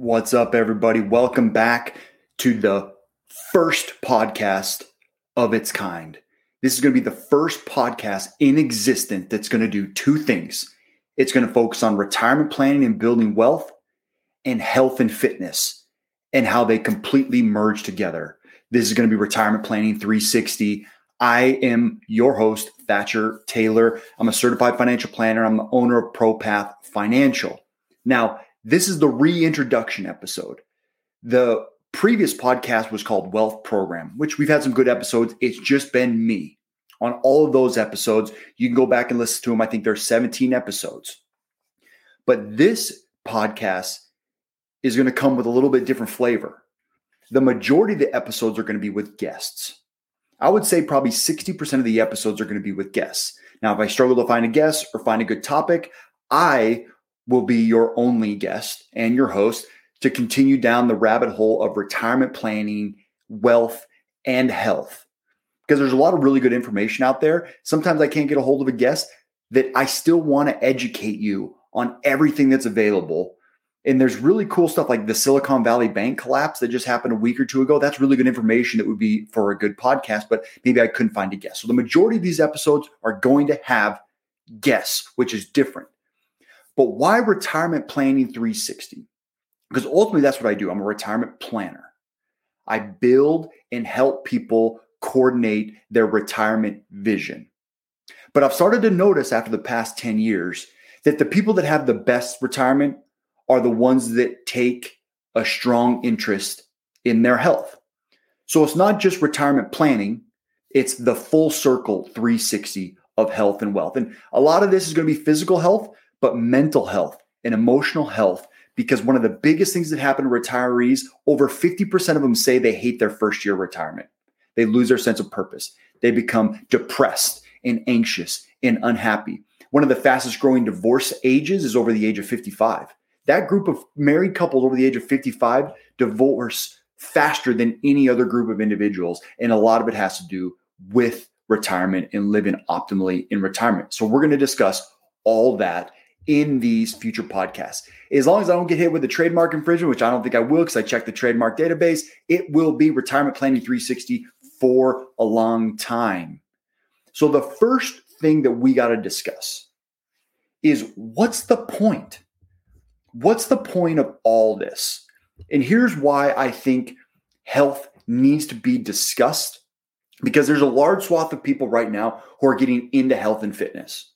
What's up, everybody? Welcome back to the first podcast of its kind. This is going to be the first podcast in existence that's going to do two things it's going to focus on retirement planning and building wealth, and health and fitness, and how they completely merge together. This is going to be Retirement Planning 360. I am your host, Thatcher Taylor. I'm a certified financial planner. I'm the owner of ProPath Financial. Now, this is the reintroduction episode. The previous podcast was called Wealth Program, which we've had some good episodes. It's just been me. On all of those episodes, you can go back and listen to them. I think there's 17 episodes. But this podcast is going to come with a little bit different flavor. The majority of the episodes are going to be with guests. I would say probably 60% of the episodes are going to be with guests. Now, if I struggle to find a guest or find a good topic, I will be your only guest and your host to continue down the rabbit hole of retirement planning, wealth, and health. Because there's a lot of really good information out there. Sometimes I can't get a hold of a guest that I still want to educate you on everything that's available. And there's really cool stuff like the Silicon Valley Bank collapse that just happened a week or two ago. That's really good information that would be for a good podcast, but maybe I couldn't find a guest. So the majority of these episodes are going to have guests, which is different. But why retirement planning 360? Because ultimately, that's what I do. I'm a retirement planner. I build and help people coordinate their retirement vision. But I've started to notice after the past 10 years that the people that have the best retirement are the ones that take a strong interest in their health. So it's not just retirement planning, it's the full circle 360 of health and wealth. And a lot of this is going to be physical health, but mental health and emotional health. Because one of the biggest things that happen to retirees, over 50% of them say they hate their first year retirement. They lose their sense of purpose. They become depressed and anxious and unhappy. One of the fastest growing divorce ages is over the age of 55. That group of married couples over the age of 55 divorce faster than any other group of individuals. And a lot of it has to do with retirement and living optimally in retirement. So we're going to discuss all that in these future podcasts. As long as I don't get hit with a trademark infringement, which I don't think I will because I checked the trademark database, it will be retirement planning 360 for a long time. So the first thing that we got to discuss is what's the point? What's the point of all this? And here's why I think health needs to be discussed because there's a large swath of people right now who are getting into health and fitness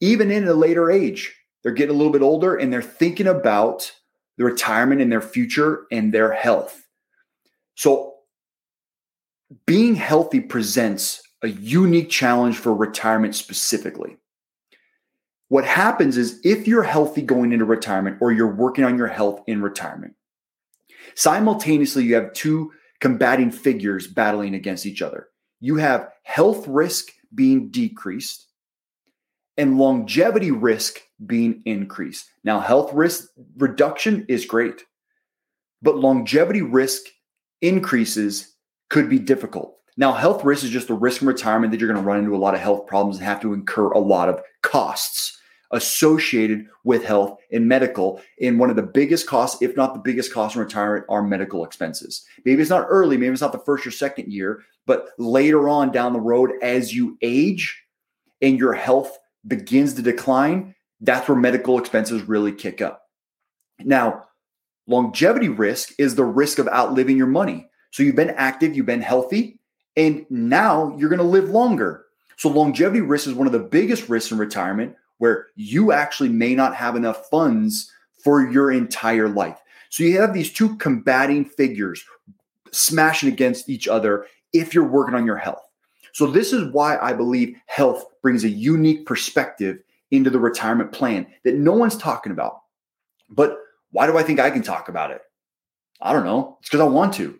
even in a later age. They're getting a little bit older and they're thinking about the retirement and their future and their health. So, being healthy presents a unique challenge for retirement specifically. What happens is if you're healthy going into retirement or you're working on your health in retirement, simultaneously you have two combating figures battling against each other. You have health risk being decreased and longevity risk being increased. Now, health risk reduction is great, but longevity risk increases could be difficult. Now, health risk is just the risk in retirement that you're going to run into a lot of health problems and have to incur a lot of costs associated with health and medical. And one of the biggest costs, if not the biggest cost in retirement, are medical expenses. Maybe it's not early, maybe it's not the first or second year, but later on down the road, as you age and your health begins to decline, that's where medical expenses really kick up. Now, longevity risk is the risk of outliving your money. So you've been active, you've been healthy, and now you're going to live longer. So longevity risk is one of the biggest risks in retirement where you actually may not have enough funds for your entire life. So you have these two combating figures smashing against each other if you're working on your health. So, this is why I believe health brings a unique perspective into the retirement plan that no one's talking about. But why do I think I can talk about it? I don't know. It's because I want to.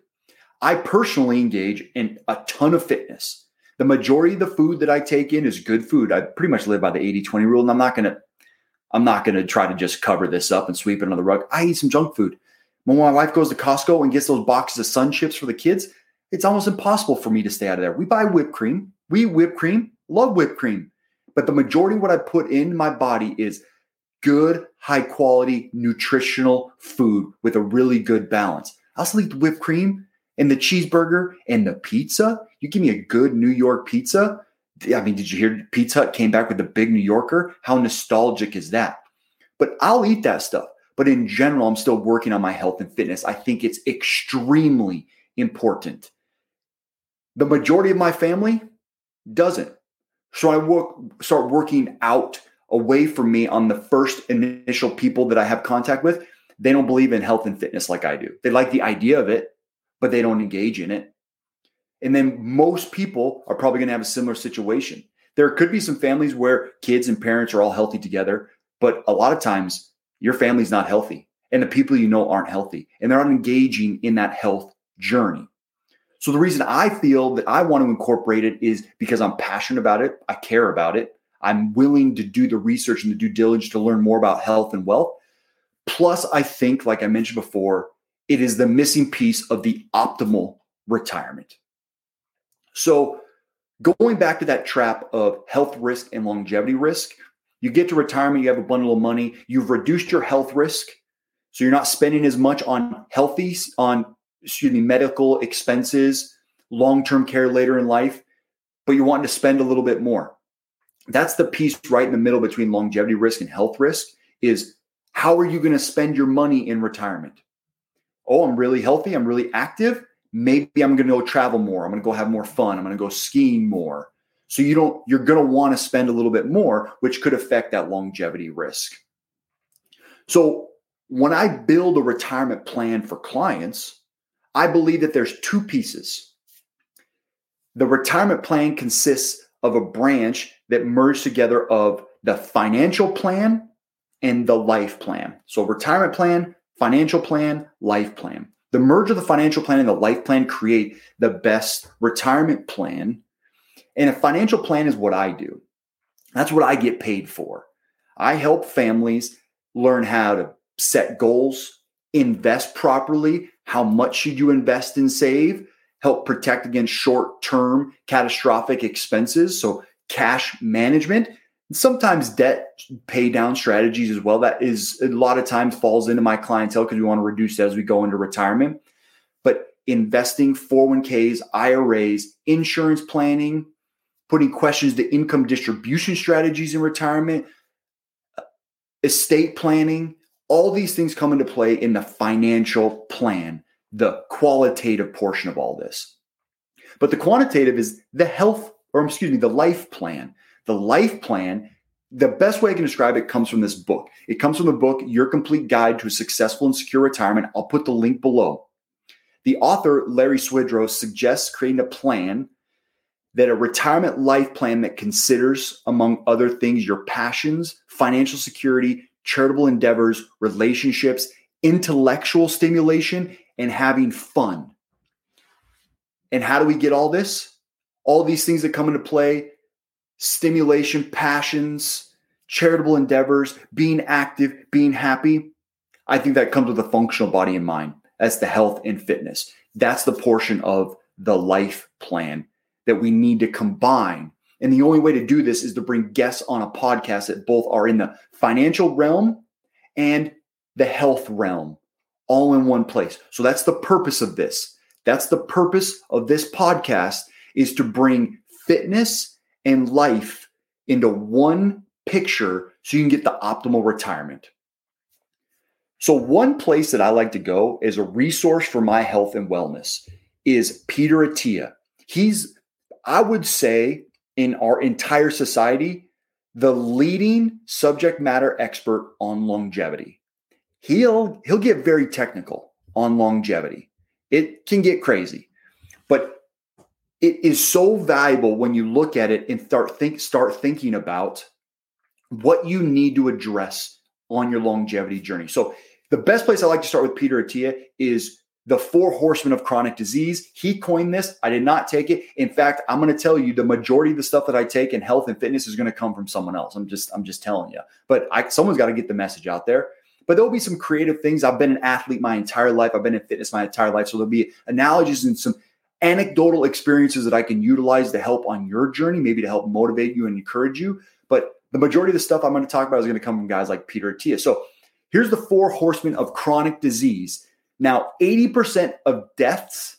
I personally engage in a ton of fitness. The majority of the food that I take in is good food. I pretty much live by the 80-20 rule, and I'm not gonna I'm not gonna try to just cover this up and sweep it under the rug. I eat some junk food. When my wife goes to Costco and gets those boxes of sun chips for the kids, it's almost impossible for me to stay out of there. We buy whipped cream. We whipped cream, love whipped cream. But the majority of what I put in my body is good, high quality, nutritional food with a really good balance. I also eat the whipped cream and the cheeseburger and the pizza. You give me a good New York pizza. I mean, did you hear Pizza Hut came back with the big New Yorker? How nostalgic is that? But I'll eat that stuff. But in general, I'm still working on my health and fitness. I think it's extremely important. The majority of my family doesn't. So I work, start working out away from me on the first initial people that I have contact with. They don't believe in health and fitness like I do. They like the idea of it, but they don't engage in it. And then most people are probably going to have a similar situation. There could be some families where kids and parents are all healthy together, but a lot of times your family's not healthy and the people you know aren't healthy and they're not engaging in that health journey. So the reason I feel that I want to incorporate it is because I'm passionate about it, I care about it, I'm willing to do the research and the due diligence to learn more about health and wealth. Plus, I think, like I mentioned before, it is the missing piece of the optimal retirement. So, going back to that trap of health risk and longevity risk, you get to retirement, you have a bundle of money, you've reduced your health risk. So, you're not spending as much on healthy, on excuse me, medical expenses, long term care later in life, but you're wanting to spend a little bit more. That's the piece right in the middle between longevity risk and health risk is how are you going to spend your money in retirement? Oh, I'm really healthy. I'm really active. Maybe I'm going to go travel more. I'm going to go have more fun. I'm going to go skiing more. So you don't you're going to want to spend a little bit more, which could affect that longevity risk. So when I build a retirement plan for clients, I believe that there's two pieces. The retirement plan consists of a branch that merge together of the financial plan and the life plan. So retirement plan, financial plan, life plan. The merge of the financial plan and the life plan create the best retirement plan. And a financial plan is what I do. That's what I get paid for. I help families learn how to set goals, invest properly, how much should you invest and save, help protect against short-term catastrophic expenses, so cash management, sometimes debt pay down strategies as well. That is a lot of times falls into my clientele because we want to reduce as we go into retirement. But investing, 401ks, IRAs, insurance planning, putting questions to income distribution strategies in retirement, estate planning, all these things come into play in the financial plan, the qualitative portion of all this. But the quantitative is the health, or excuse me, the life plan. The life plan, the best way I can describe it comes from this book. It comes from the book, Your Complete Guide to a Successful and Secure Retirement. I'll put the link below. The author, Larry Swedroe, suggests creating a plan that a retirement life plan that considers, among other things, your passions, financial security, charitable endeavors, relationships, intellectual stimulation, and having fun. And how do we get all this? All these things that come into play stimulation, passions, charitable endeavors, being active, being happy. I think that comes with a functional body and mind. That's the health and fitness. That's the portion of the life plan that we need to combine and the only way to do this is to bring guests on a podcast that both are in the financial realm and the health realm all in one place. So that's the purpose of this. That's the purpose of this podcast is to bring fitness and life into one picture so you can get the optimal retirement. So one place that I like to go as a resource for my health and wellness is Peter Attia. He's I would say in our entire society the leading subject matter expert on longevity. He'll he'll get very technical on longevity. It can get crazy. But it is so valuable when you look at it and start think start thinking about what you need to address on your longevity journey. So the best place I like to start with Peter Attia is the four horsemen of chronic disease. He coined this. I did not take it. In fact, I'm going to tell you the majority of the stuff that I take in health and fitness is going to come from someone else. I'm just I'm just telling you. But I, someone's got to get the message out there. But there'll be some creative things. I've been an athlete my entire life. I've been in fitness my entire life. So there'll be analogies and some anecdotal experiences that I can utilize to help on your journey, maybe to help motivate you and encourage you. But the majority of the stuff I'm going to talk about is going to come from guys like Peter Attia. So here's the four horsemen of chronic disease. Now, 80% of deaths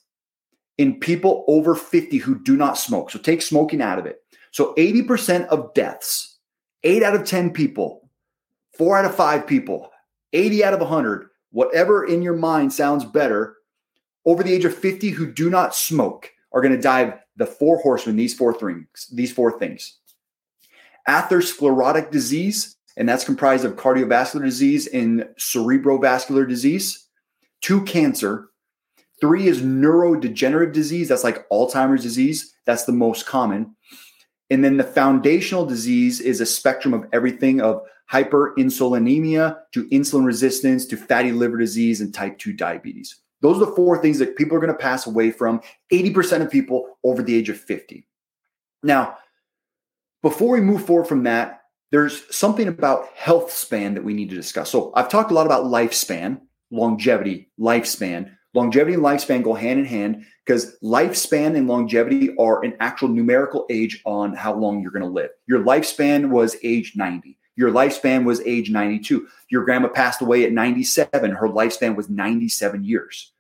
in people over 50 who do not smoke. So take smoking out of it. So 80% of deaths, eight out of 10 people, four out of five people, 80 out of 100, whatever in your mind sounds better, over the age of 50 who do not smoke are going to die of the four horsemen, these four things, these four things. Atherosclerotic disease, and that's comprised of cardiovascular disease and cerebrovascular disease. Two, cancer. Three is neurodegenerative disease. That's like Alzheimer's disease. That's the most common. And then the foundational disease is a spectrum of everything of hyperinsulinemia to insulin resistance to fatty liver disease and type 2 diabetes. Those are the four things that people are going to pass away from, 80% of people over the age of 50. Now, before we move forward from that, there's something about health span that we need to discuss. So I've talked a lot about lifespan, longevity, lifespan. Longevity and lifespan go hand in hand because lifespan and longevity are an actual numerical age on how long you're going to live. Your lifespan was age 90. Your lifespan was age 92. Your grandma passed away at 97. Her lifespan was 97 years.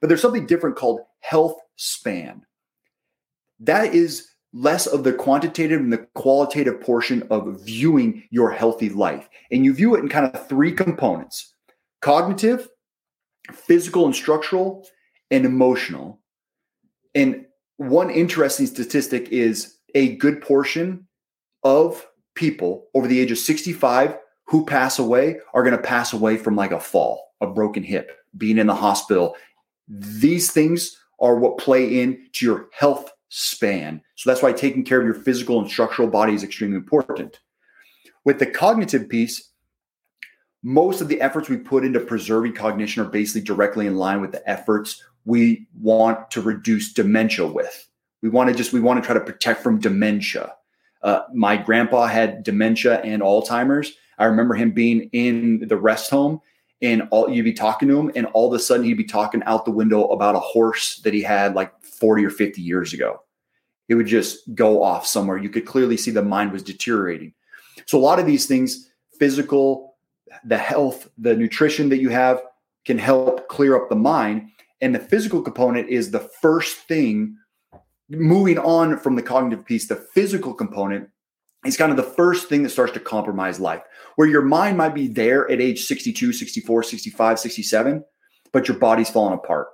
But there's something different called health span. That is less of the quantitative and the qualitative portion of viewing your healthy life. And you view it in kind of three components cognitive, physical and structural, and emotional. And one interesting statistic is a good portion of people over the age of 65 who pass away are going to pass away from like a fall, a broken hip, being in the hospital. These things are what play into your health span. So that's why taking care of your physical and structural body is extremely important. With the cognitive piece, most of the efforts we put into preserving cognition are basically directly in line with the efforts we want to reduce dementia with. We want to just we want to try to protect from dementia. Uh, my grandpa had dementia and Alzheimer's. I remember him being in the rest home and all you'd be talking to him and all of a sudden he'd be talking out the window about a horse that he had like 40 or 50 years ago. It would just go off somewhere. You could clearly see the mind was deteriorating. So a lot of these things, physical, the health, the nutrition that you have can help clear up the mind. And the physical component is the first thing moving on from the cognitive piece, the physical component is kind of the first thing that starts to compromise life, where your mind might be there at age 62, 64, 65, 67, but your body's falling apart.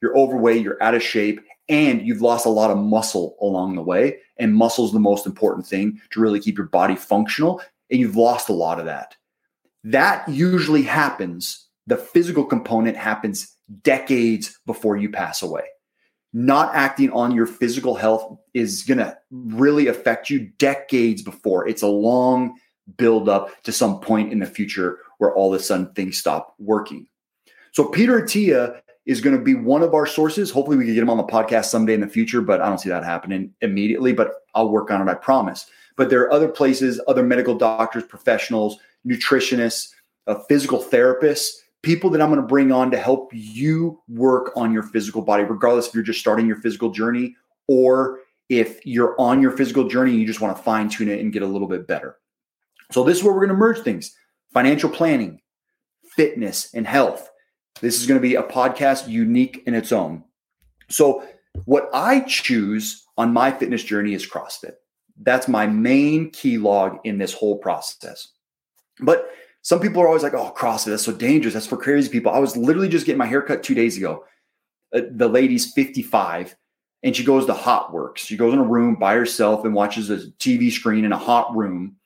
You're overweight, you're out of shape, and you've lost a lot of muscle along the way. And muscle is the most important thing to really keep your body functional. And you've lost a lot of that. That usually happens, the physical component happens decades before you pass away not acting on your physical health is going to really affect you decades before. It's a long build up to some point in the future where all of a sudden things stop working. So Peter Attia is going to be one of our sources. Hopefully we can get him on the podcast someday in the future, but I don't see that happening immediately, but I'll work on it, I promise. But there are other places, other medical doctors, professionals, nutritionists, uh, physical therapists people that I'm going to bring on to help you work on your physical body, regardless if you're just starting your physical journey or if you're on your physical journey and you just want to fine tune it and get a little bit better. So, this is where we're going to merge things financial planning, fitness, and health. This is going to be a podcast unique in its own. So, what I choose on my fitness journey is CrossFit. That's my main key log in this whole process. But some people are always like, oh, CrossFit, that's so dangerous. That's for crazy people. I was literally just getting my hair cut two days ago. Uh, the lady's 55 and she goes to HOTWORX. She goes in a room by herself and watches a TV screen in a hot room.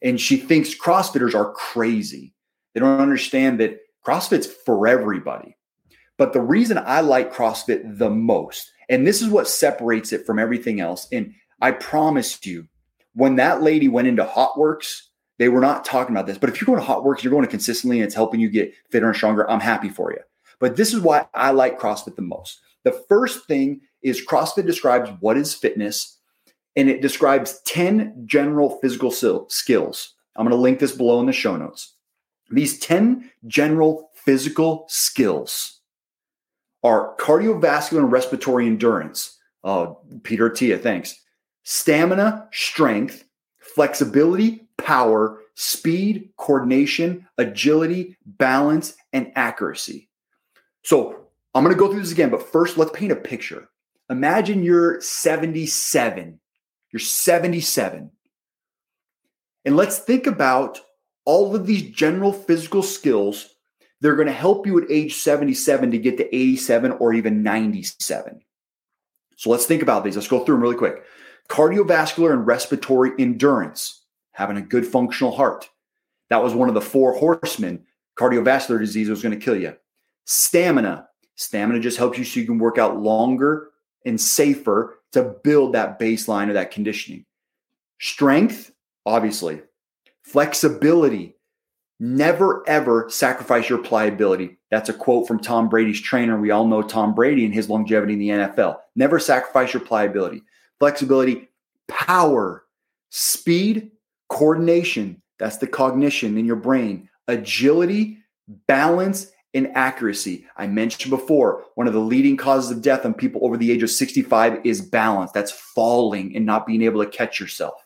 And she thinks CrossFitters are crazy. They don't understand that CrossFit's for everybody. But the reason I like CrossFit the most, and this is what separates it from everything else, and I promised you, when that lady went into HOTWORX, they were not talking about this. But if you're going to HOTWORX, you're going to consistently and it's helping you get fitter and stronger, I'm happy for you. But this is why I like CrossFit the most. The first thing is CrossFit describes what is fitness and it describes 10 general physical skills. I'm going to link this below in the show notes. These 10 general physical skills are cardiovascular and respiratory endurance. Oh, Peter Attia, thanks. Stamina, strength, flexibility, power, speed, coordination, agility, balance, and accuracy. So I'm going to go through this again, but first let's paint a picture. Imagine you're 77. You're 77. And let's think about all of these general physical skills. They're going to help you at age 77 to get to 87 or even 97. So let's think about these. Let's go through them really quick. Cardiovascular and respiratory endurance, having a good functional heart. That was one of the four horsemen. Cardiovascular disease was going to kill you. Stamina. Stamina just helps you so you can work out longer and safer to build that baseline of that conditioning. Strength, obviously. Flexibility. Never ever sacrifice your pliability. That's a quote from Tom Brady's trainer. We all know Tom Brady and his longevity in the NFL. Never sacrifice your pliability. Flexibility, power, speed, coordination. That's the cognition in your brain. Agility, balance, and accuracy. I mentioned before, one of the leading causes of death on people over the age of 65 is balance. That's falling and not being able to catch yourself.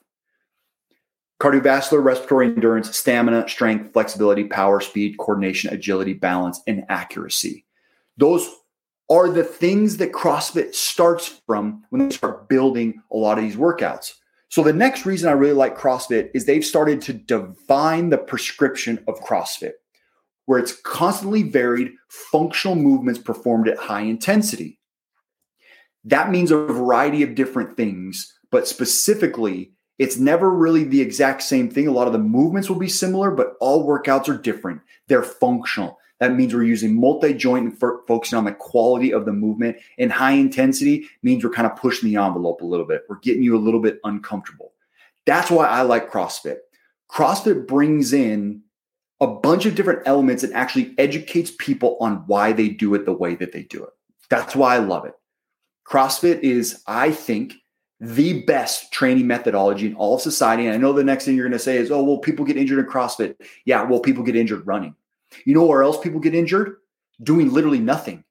Cardiovascular, respiratory endurance, stamina, strength, flexibility, power, speed, coordination, agility, balance, and accuracy. Those are the things that CrossFit starts from when they start building a lot of these workouts. So, the next reason I really like CrossFit is they've started to define the prescription of CrossFit where it's constantly varied functional movements performed at high intensity. That means a variety of different things, but specifically, it's never really the exact same thing. A lot of the movements will be similar, but all workouts are different. They're functional. That means we're using multi joint and f- focusing on the quality of the movement. And high intensity means we're kind of pushing the envelope a little bit. We're getting you a little bit uncomfortable. That's why I like CrossFit. CrossFit brings in a bunch of different elements and actually educates people on why they do it the way that they do it. That's why I love it. CrossFit is, I think, the best training methodology in all of society. And I know the next thing you're going to say is, oh, well, people get injured in CrossFit. Yeah, well, people get injured running. You know where else people get injured? Doing literally nothing,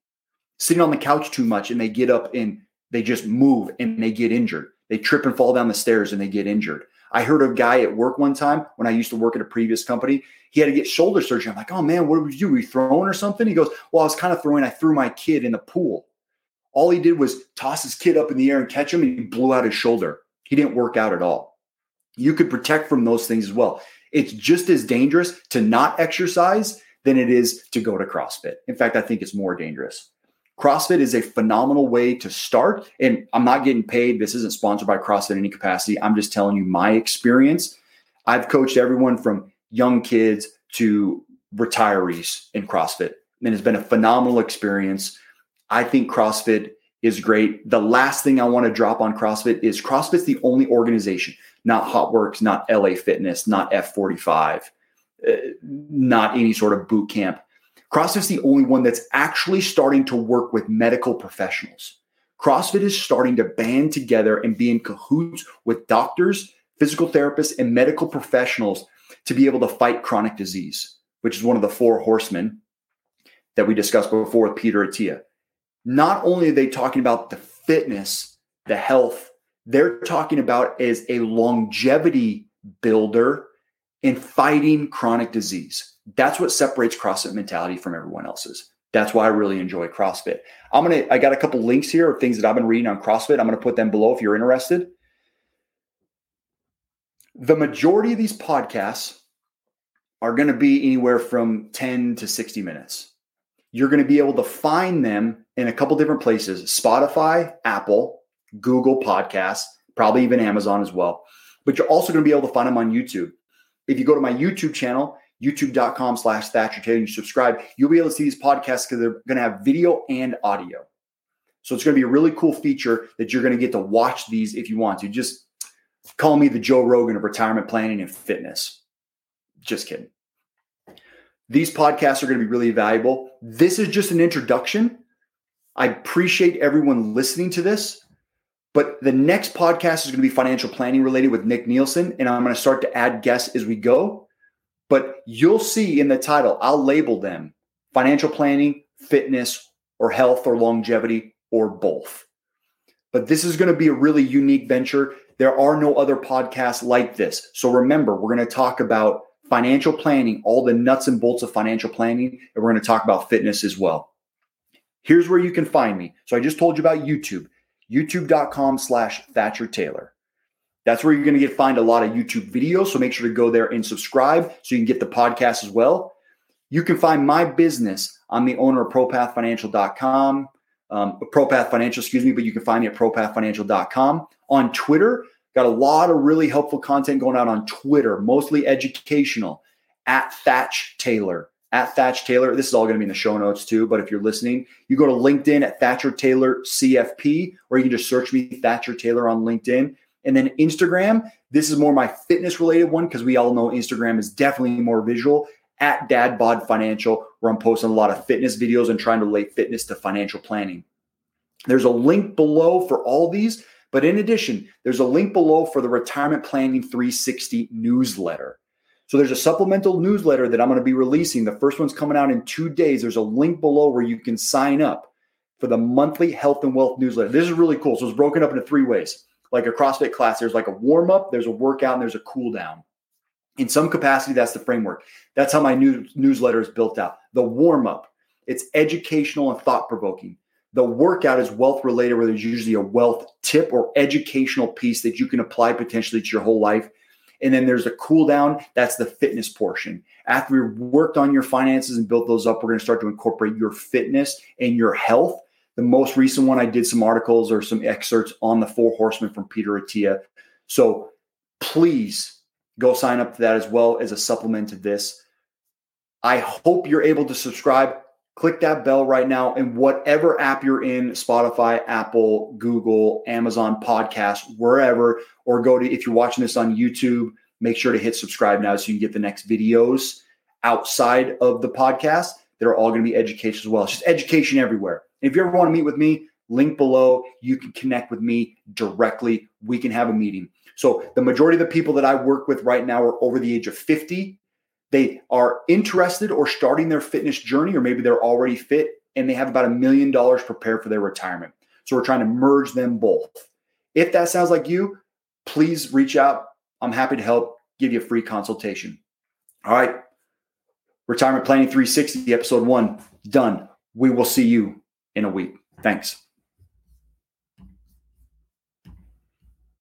sitting on the couch too much, and they get up and they just move and they get injured. They trip and fall down the stairs and they get injured. I heard a guy at work one time when I used to work at a previous company. He had to get shoulder surgery. I'm like, oh man, what did you do? Were you throwing or something? He goes, well, I was kind of throwing. I threw my kid in the pool. All he did was toss his kid up in the air and catch him, and he blew out his shoulder. He didn't work out at all. You could protect from those things as well. It's just as dangerous to not exercise than it is to go to CrossFit. In fact, I think it's more dangerous. CrossFit is a phenomenal way to start. And I'm not getting paid. This isn't sponsored by CrossFit in any capacity. I'm just telling you my experience. I've coached everyone from young kids to retirees in CrossFit. And it's been a phenomenal experience. I think CrossFit is great. The last thing I want to drop on CrossFit is CrossFit's the only organization, not HOTWORX, not LA Fitness, not F45, uh, not any sort of boot camp CrossFit's the only one that's actually starting to work with medical professionals. CrossFit is starting to band together and be in cahoots with doctors, physical therapists, and medical professionals to be able to fight chronic disease, which is one of the four horsemen that we discussed before with Peter Attia. Not only are they talking about the fitness, the health, they're talking about as a longevity builder in fighting chronic disease. That's what separates CrossFit mentality from everyone else's. That's why I really enjoy CrossFit. I'm gonna. I got a couple links here of things that I've been reading on CrossFit. I'm gonna put them below if you're interested. The majority of these podcasts are to be anywhere from 10 to 60 minutes. You're to be able to find them in a couple different places Spotify, Apple, Google Podcasts, probably even Amazon as well. But you're also to be able to find them on YouTube. If you go to my YouTube channel, youtube.com slash Thatcher Taylor, and you subscribe, you'll be able to see these podcasts because they're going to have video and audio. So it's going to be a really cool feature that you're going to get to watch these if you want to. Just call me the Joe Rogan of retirement planning and fitness. Just kidding. These podcasts are going to be really valuable. This is just an introduction. I appreciate everyone listening to this. But the next podcast is going to be financial planning related with Nick Nielsen. And I'm going to start to add guests as we go. But you'll see in the title, I'll label them financial planning, fitness, or health or longevity, or both. But this is going to be a really unique venture. There are no other podcasts like this. So remember, we're going to talk about financial planning, all the nuts and bolts of financial planning, and we're going to talk about fitness as well. Here's where you can find me. So I just told you about YouTube, youtube.com slash Thatcher Taylor. That's where you're going to get find a lot of YouTube videos. So make sure to go there and subscribe so you can get the podcast as well. You can find my business. I'm the owner of ProPathFinancial.com, um, ProPath Financial, excuse me, but you can find me at ProPathFinancial.com. On Twitter, got a lot of really helpful content going out on Twitter, mostly educational, at Thatch Taylor. At Thatch Taylor. This is all going to be in the show notes too. But if you're listening, you go to LinkedIn at Thatcher Taylor CFP, or you can just search me Thatcher Taylor on LinkedIn. And then Instagram, this is more my fitness related one because we all know Instagram is definitely more visual at Dad Bod Financial, where I'm posting a lot of fitness videos and trying to relate fitness to financial planning. There's a link below for all these, but in addition, there's a link below for the Retirement Planning 360 newsletter. So there's a supplemental newsletter that I'm going to be releasing. The first one's coming out in two days. There's a link below where you can sign up for the monthly health and wealth newsletter. This is really cool. So it's broken up into three ways like a CrossFit class, there's like a warm up, there's a workout, and there's a cool down. In some capacity, that's the framework. That's how my new newsletter is built out. The warm up, it's educational and thought provoking. The workout is wealth related, where there's usually a wealth tip or educational piece that you can apply potentially to your whole life. And then there's a cool down. That's the fitness portion. After we've worked on your finances and built those up, we're going to start to incorporate your fitness and your health the most recent one, I did some articles or some excerpts on the Four Horsemen from Peter Attia. So please go sign up to that as well as a supplement to this. I hope you're able to subscribe. Click that bell right now and whatever app you're in Spotify, Apple, Google, Amazon podcast, wherever, or go to if you're watching this on YouTube, make sure to hit subscribe now so you can get the next videos outside of the podcast that are all going to be education as well. It's just education everywhere. If you ever want to meet with me, link below. You can connect with me directly. We can have a meeting. So, the majority of the people that I work with right now are over the age of 50. They are interested or starting their fitness journey, or maybe they're already fit and they have about a million dollars prepared for their retirement. So, we're trying to merge them both. If that sounds like you, please reach out. I'm happy to help give you a free consultation. All right. Retirement Planning 360, episode one, done. We will see you in a week. Thanks.